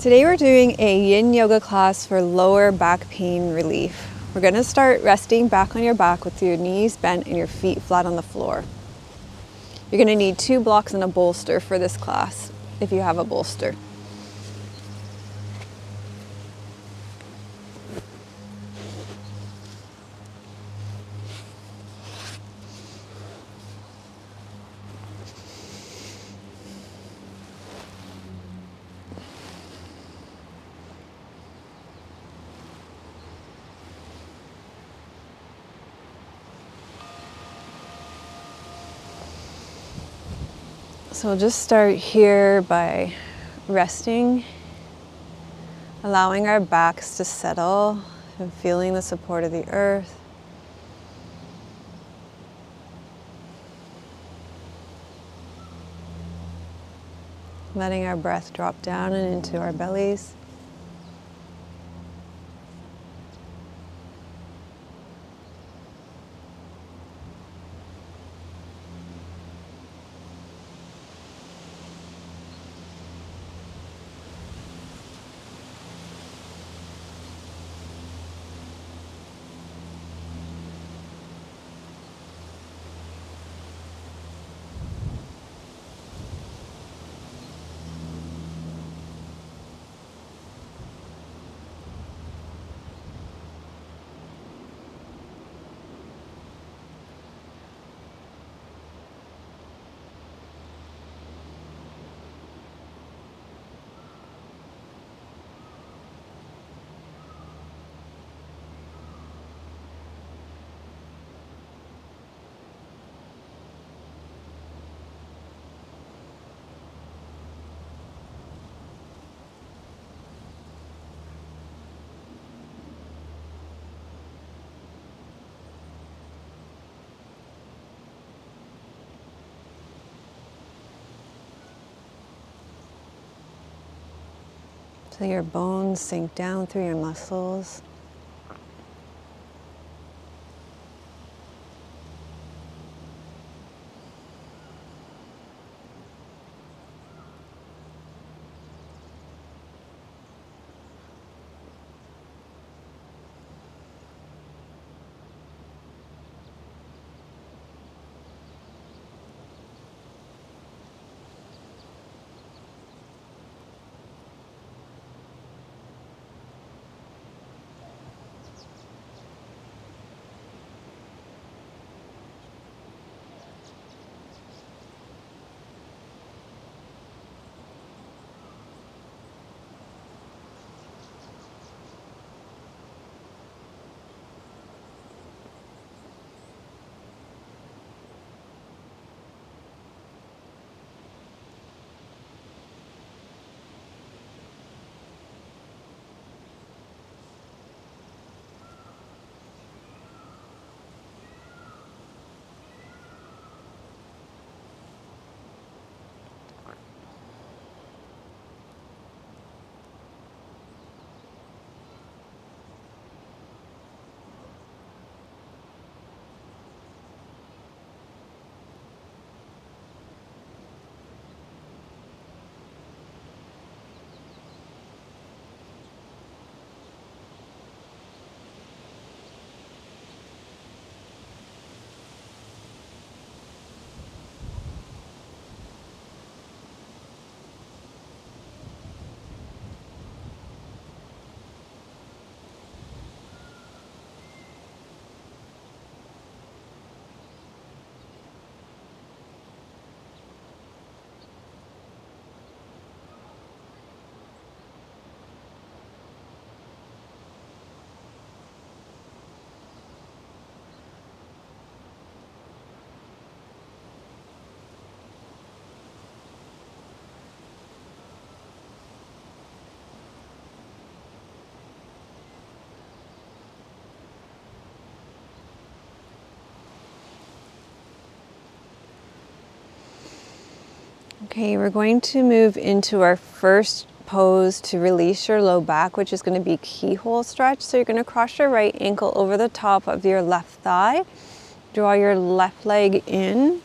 Today we're doing a yin yoga class for lower back pain relief. We're going to start resting back on your back with your knees bent and your feet flat on the floor. You're going to need two blocks and a bolster for this class if you have a bolster. So we'll just start here by resting, allowing our backs to settle and feeling the support of the earth. Letting our breath drop down and into our bellies. So your bones sink down through your muscles. Okay, we're going to move into our first pose to release your low back, which is going to be keyhole stretch. So you're going to cross your right ankle over the top of your left thigh. Draw your left leg in.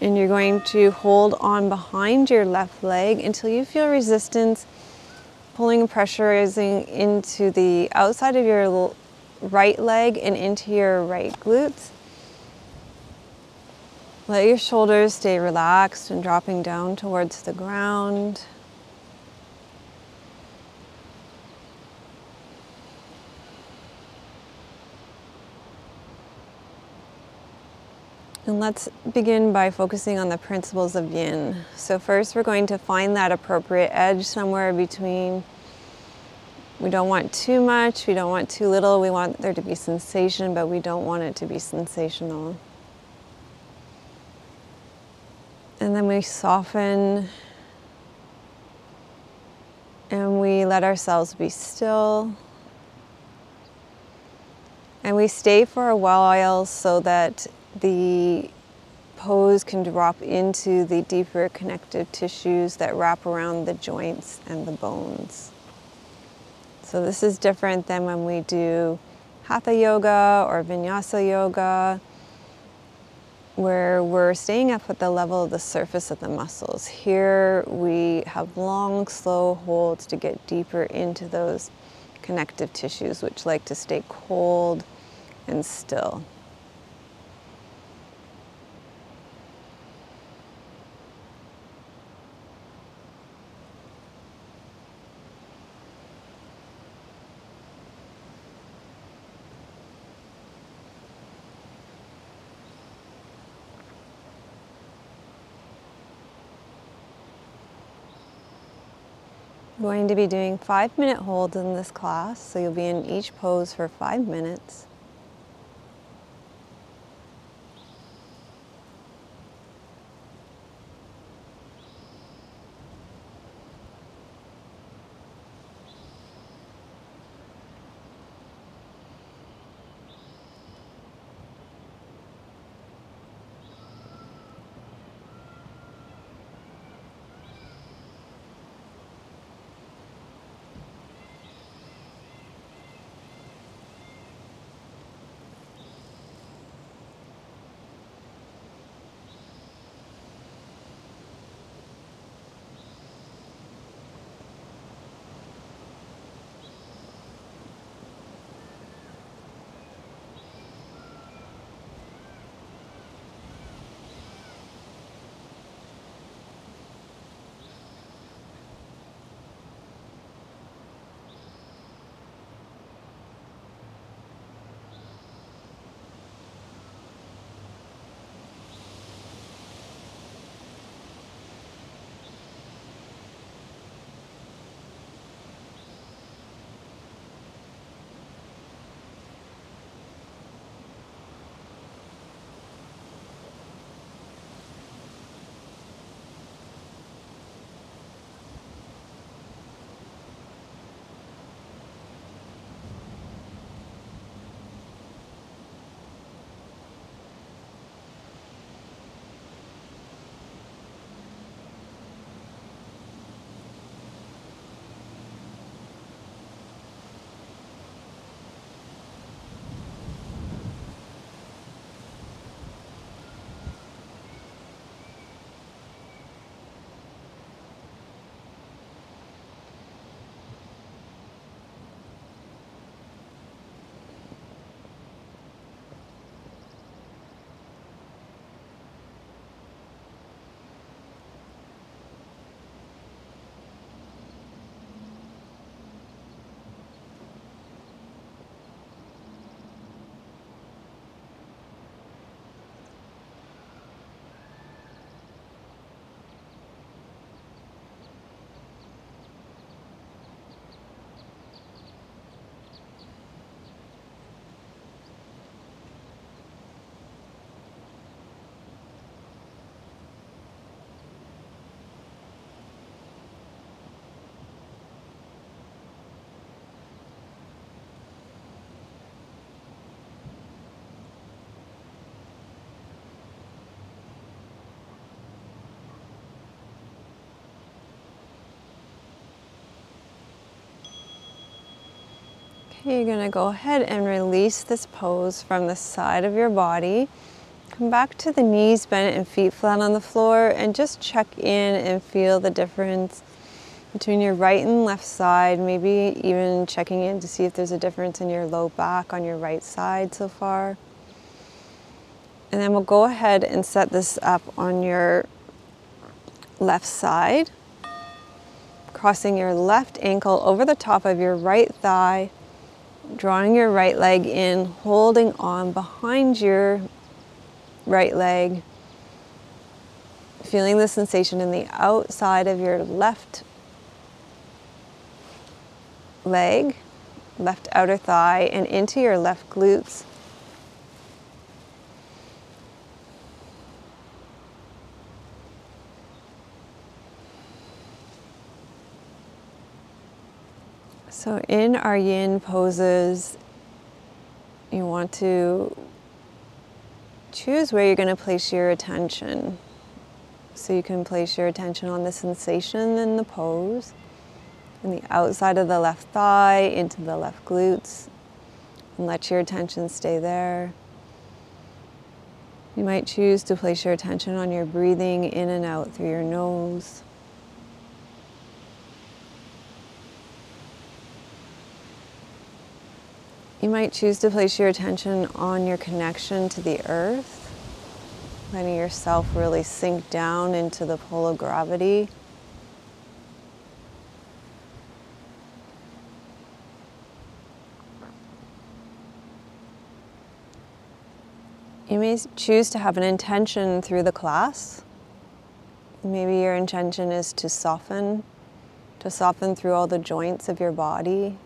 And you're going to hold on behind your left leg until you feel resistance pulling and pressurizing into the outside of your right leg and into your right glutes. Let your shoulders stay relaxed and dropping down towards the ground. And let's begin by focusing on the principles of yin. So first we're going to find that appropriate edge somewhere between we don't want too much, we don't want too little, we want there to be sensation, but we don't want it to be sensational. And then we soften and we let ourselves be still. And we stay for a while so that the pose can drop into the deeper connective tissues that wrap around the joints and the bones. So this is different than when we do Hatha yoga or Vinyasa yoga, where we're staying up at the level of the surface of the muscles. Here we have long, slow holds to get deeper into those connective tissues, which like to stay cold and still. Going to be doing five minute holds in this class, so you'll be in each pose for five minutes. You're to go ahead and release this pose from the side of your body. Come back to the knees bent and feet flat on the floor and just check in and feel the difference between your right and left side, maybe even checking in to see if there's a difference in your low back on your right side so far. And then we'll go ahead and set this up on your left side, crossing your left ankle over the top of your right thigh, drawing your right leg in, holding on behind your right leg, feeling the sensation in the outside of your left leg, left outer thigh, and into your left glutes. So, in our yin poses, you want to choose where you're going to place your attention. So, you can place your attention on the sensation in the pose in the outside of the left thigh into the left glutes and let your attention stay there. You might choose to place your attention on your breathing in and out through your nose. You might choose to place your attention on your connection to the earth, letting yourself really sink down into the pull of gravity. You may choose to have an intention through the class. Maybe your intention is to soften, to soften through all the joints of your body.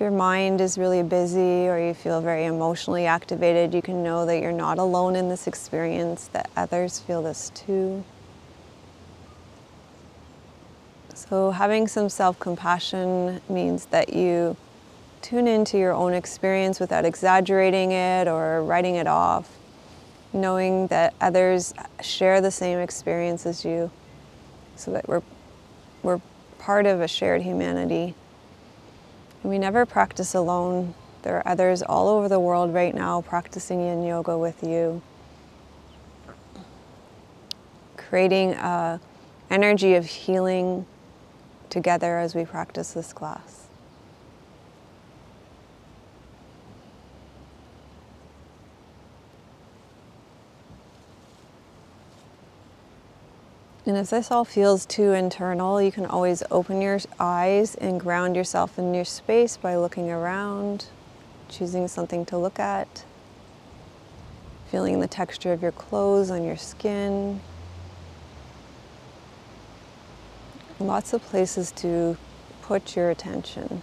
If your mind is really busy or you feel very emotionally activated, you can know that you're not alone in this experience, that others feel this too. So, having some self compassion means that you tune into your own experience without exaggerating it or writing it off, knowing that others share the same experience as you, so that we're, we're part of a shared humanity. We never practice alone. There are others all over the world right now practicing yin yoga with you, creating a energy of healing together as we practice this class. And if this all feels too internal, you can always open your eyes and ground yourself in your space by looking around, choosing something to look at, feeling the texture of your clothes on your skin, lots of places to put your attention.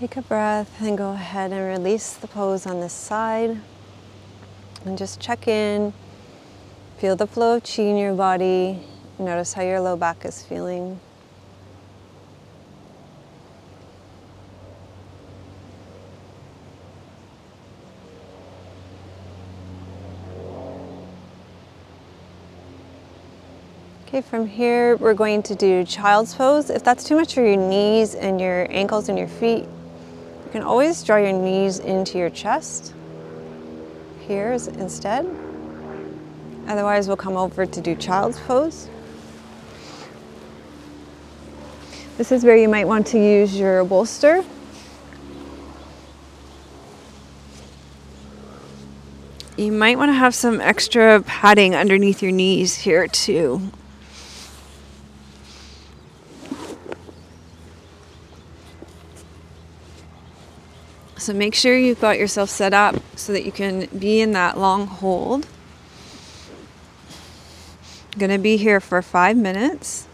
Take a breath and go ahead and release the pose on this side. And just check in. Feel the flow of chi in your body. Notice how your low back is feeling. Okay, from here we're going to do child's pose. If that's too much for your knees and your ankles and your feet, can always draw your knees into your chest here instead. Otherwise, we'll come over to do child's pose. This is where you might want to use your bolster. You might want to have some extra padding underneath your knees here too. So make sure you've got yourself set up so that you can be in that long hold. I'm to be here for five minutes.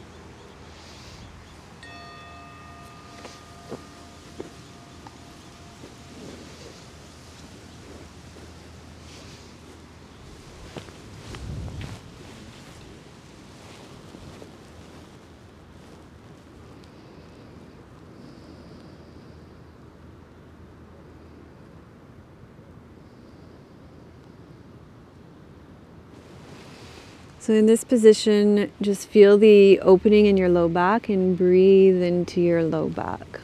So in this position, just feel the opening in your low back and breathe into your low back.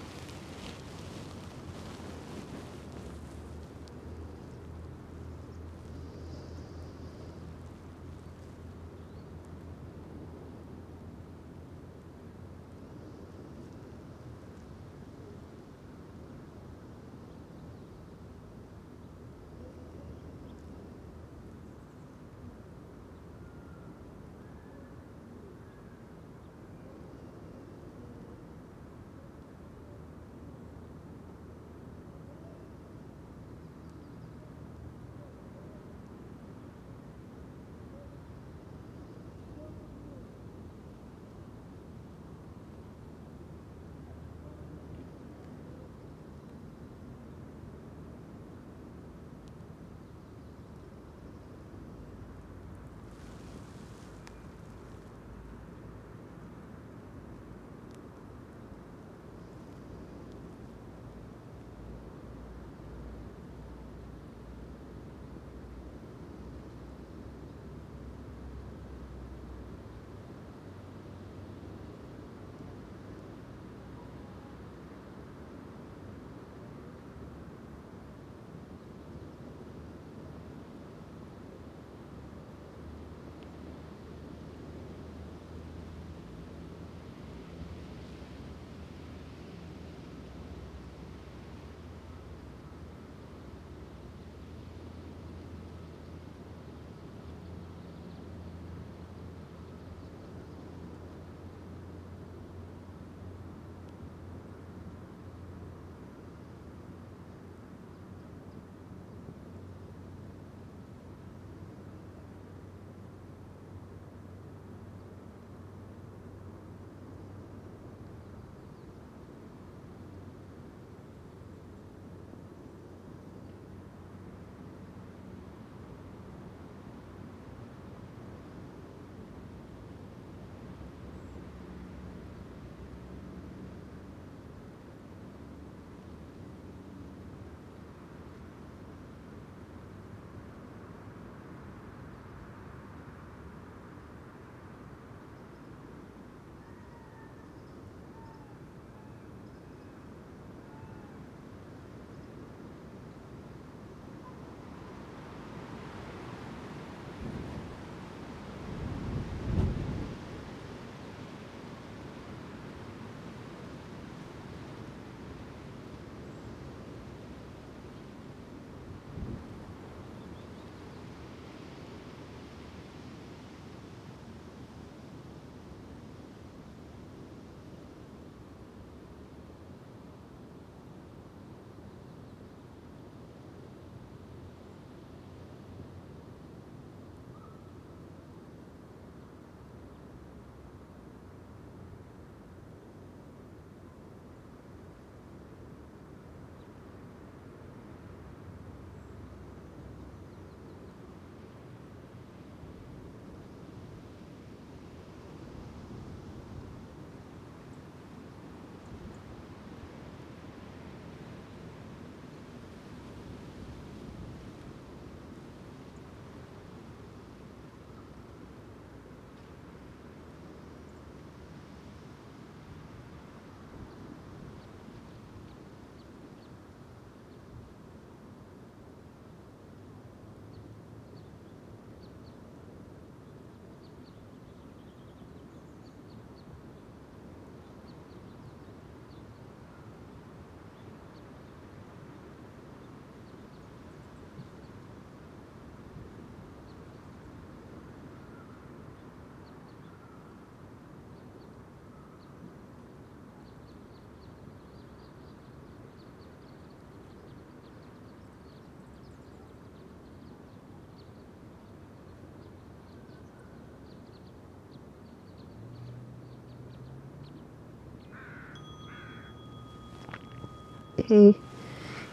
Okay,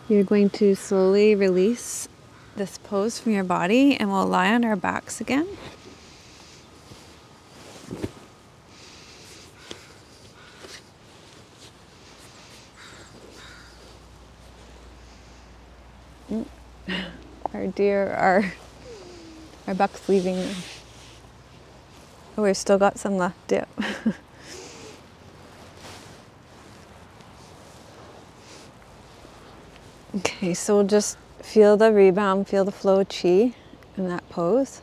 you're going to slowly release this pose from your body and we'll lie on our backs again. Our deer, our, our buck's leaving. Oh, we've still got some left, yep. okay, so just feel the rebound, feel the flow of chi in that pose.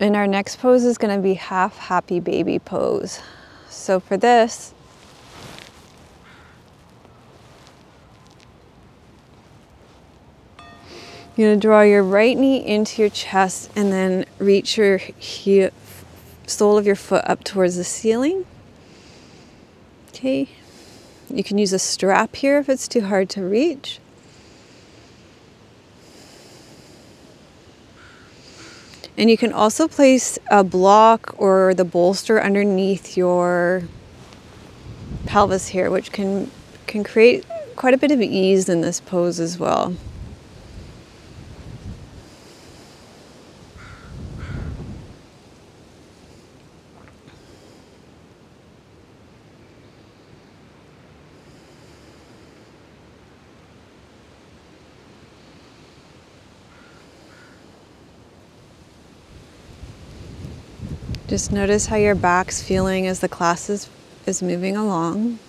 And our next pose is going to be half happy baby pose. So for this, You're going to draw your right knee into your chest and then reach your heel, sole of your foot up towards the ceiling. Okay. You can use a strap here if it's too hard to reach. And you can also place a block or the bolster underneath your pelvis here, which can, can create quite a bit of ease in this pose as well. Just notice how your back's feeling as the class is, is moving along.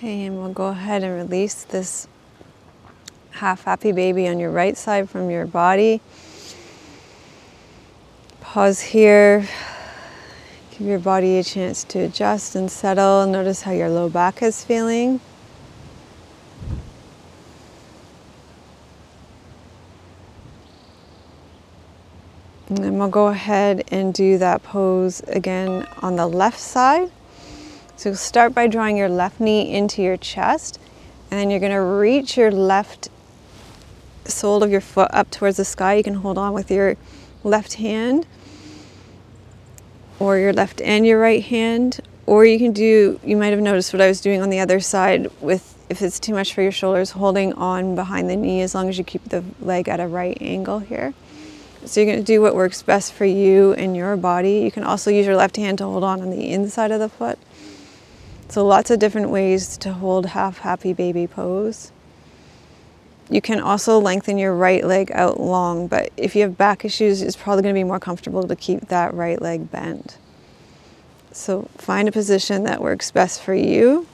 Okay, and we'll go ahead and release this half happy baby on your right side from your body. Pause here. Give your body a chance to adjust and settle. Notice how your low back is feeling. And then we'll go ahead and do that pose again on the left side. So start by drawing your left knee into your chest, and then you're gonna reach your left sole of your foot up towards the sky. You can hold on with your left hand, or your left and your right hand, or you can do, you might have noticed what I was doing on the other side with, if it's too much for your shoulders, holding on behind the knee as long as you keep the leg at a right angle here. So you're to do what works best for you and your body. You can also use your left hand to hold on on the inside of the foot. So lots of different ways to hold half happy baby pose. You can also lengthen your right leg out long, but if you have back issues, it's probably going to be more comfortable to keep that right leg bent. So find a position that works best for you.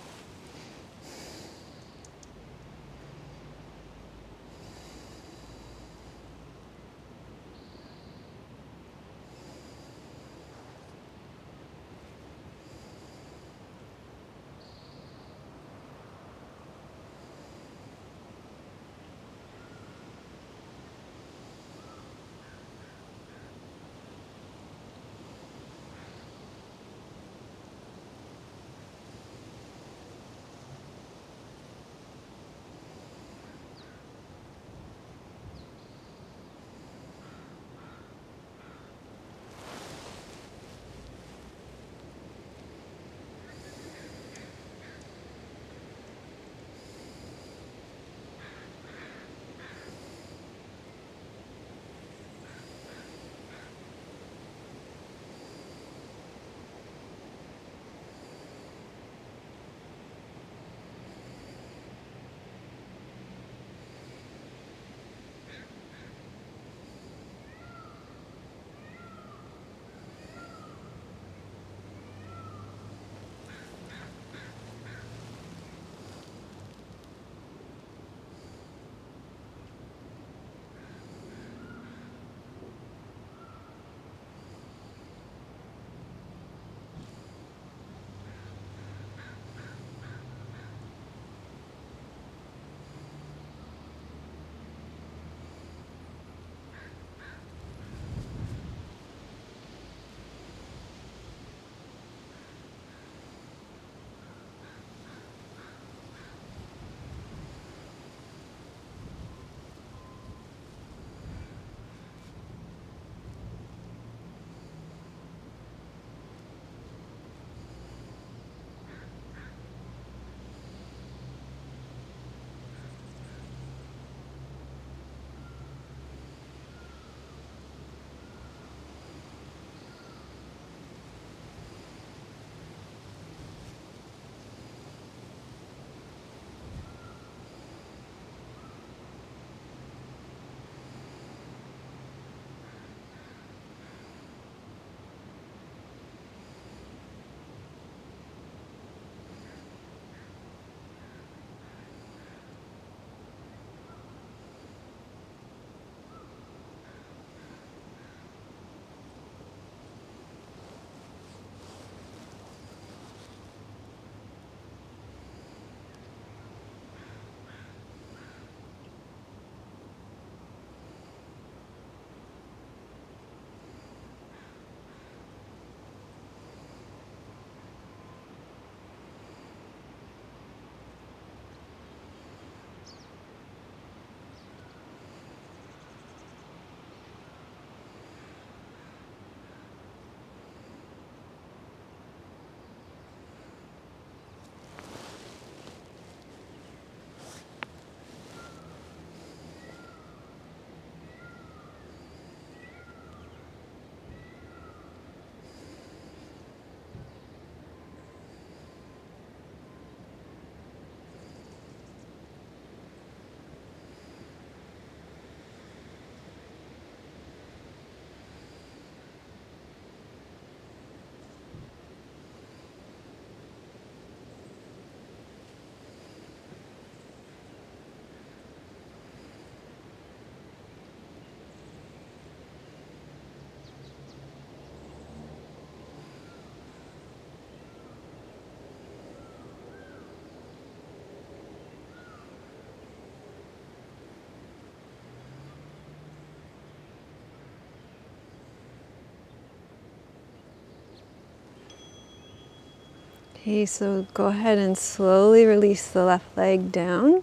Okay, so go ahead and slowly release the left leg down.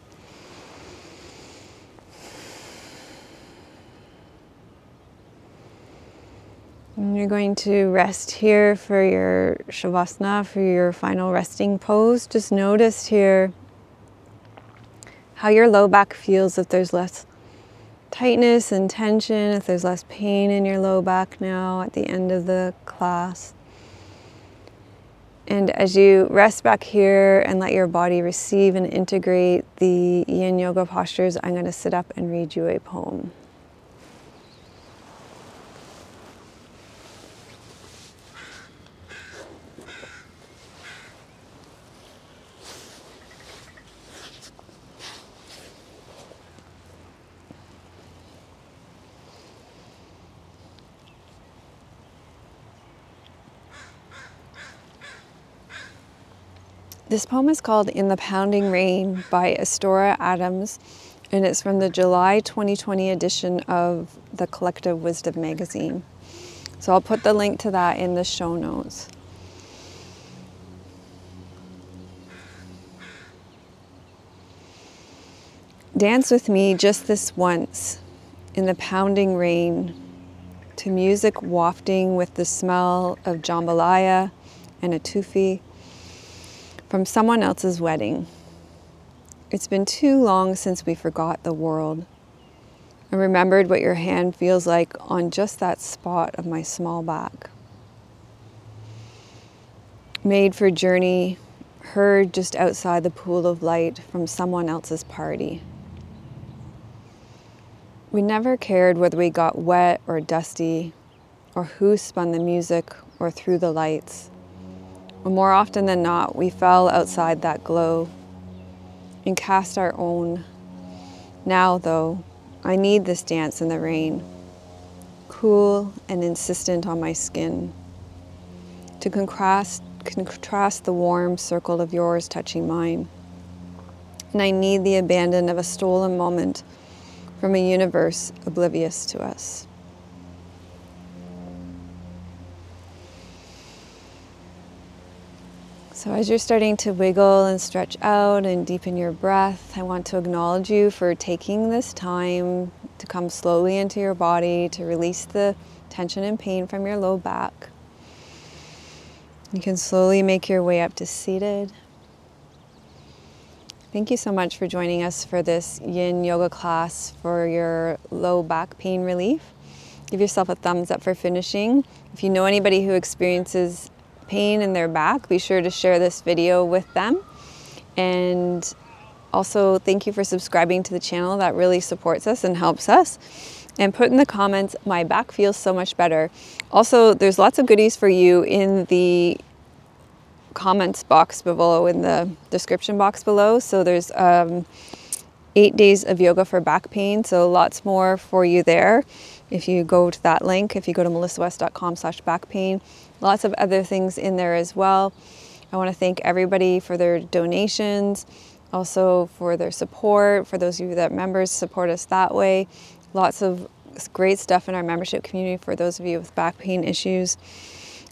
And you're going to rest here for your Shavasana, for your final resting pose. Just notice here how your low back feels if there's less tightness and tension, if there's less pain in your low back now at the end of the class. And as you rest back here and let your body receive and integrate the yin yoga postures, I'm going to sit up and read you a poem. This poem is called In the Pounding Rain by Astora Adams, and it's from the July 2020 edition of the Collective Wisdom magazine. So I'll put the link to that in the show notes. Dance with me just this once in the pounding rain to music wafting with the smell of jambalaya and étouffée from someone else's wedding. It's been too long since we forgot the world and remembered what your hand feels like on just that spot of my small back. Made for journey, heard just outside the pool of light from someone else's party. We never cared whether we got wet or dusty, or who spun the music or threw the lights. More often than not, we fell outside that glow and cast our own. Now, though, I need this dance in the rain, cool and insistent on my skin, to contrast, contrast the warm circle of yours touching mine. And I need the abandon of a stolen moment from a universe oblivious to us. So, as you're starting to wiggle and stretch out and deepen your breath, I want to acknowledge you for taking this time to come slowly into your body to release the tension and pain from your low back. You can slowly make your way up to seated. Thank you so much for joining us for this yin yoga class for your low back pain relief. Give yourself a thumbs up for finishing. If you know anybody who experiences pain in their back, be sure to share this video with them. And also, thank you for subscribing to the channel. That really supports us and helps us. And put in the comments, my back feels so much better. Also, there's lots of goodies for you in the comments box below, in the description box below. So there's um, eight days of yoga for back pain. So lots more for you there. If you go to that link, if you go to melissawest.com slash back pain, lots of other things in there as well. I want to thank everybody for their donations, also for their support, for those of you that members support us that way. Lots of great stuff in our membership community for those of you with back pain issues.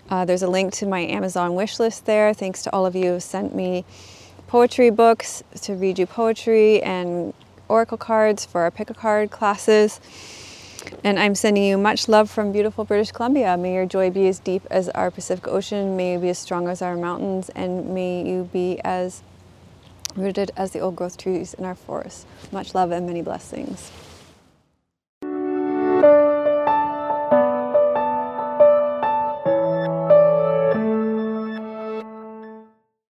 Uh, there's a link to my Amazon wish list there. Thanks to all of you who sent me poetry books to read you poetry and oracle cards for our pick a card classes. And I'm sending you much love from beautiful British Columbia. May your joy be as deep as our Pacific Ocean. May you be as strong as our mountains. And may you be as rooted as the old growth trees in our forests. Much love and many blessings.